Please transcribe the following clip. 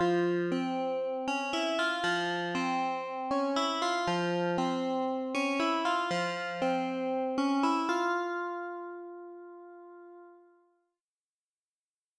Música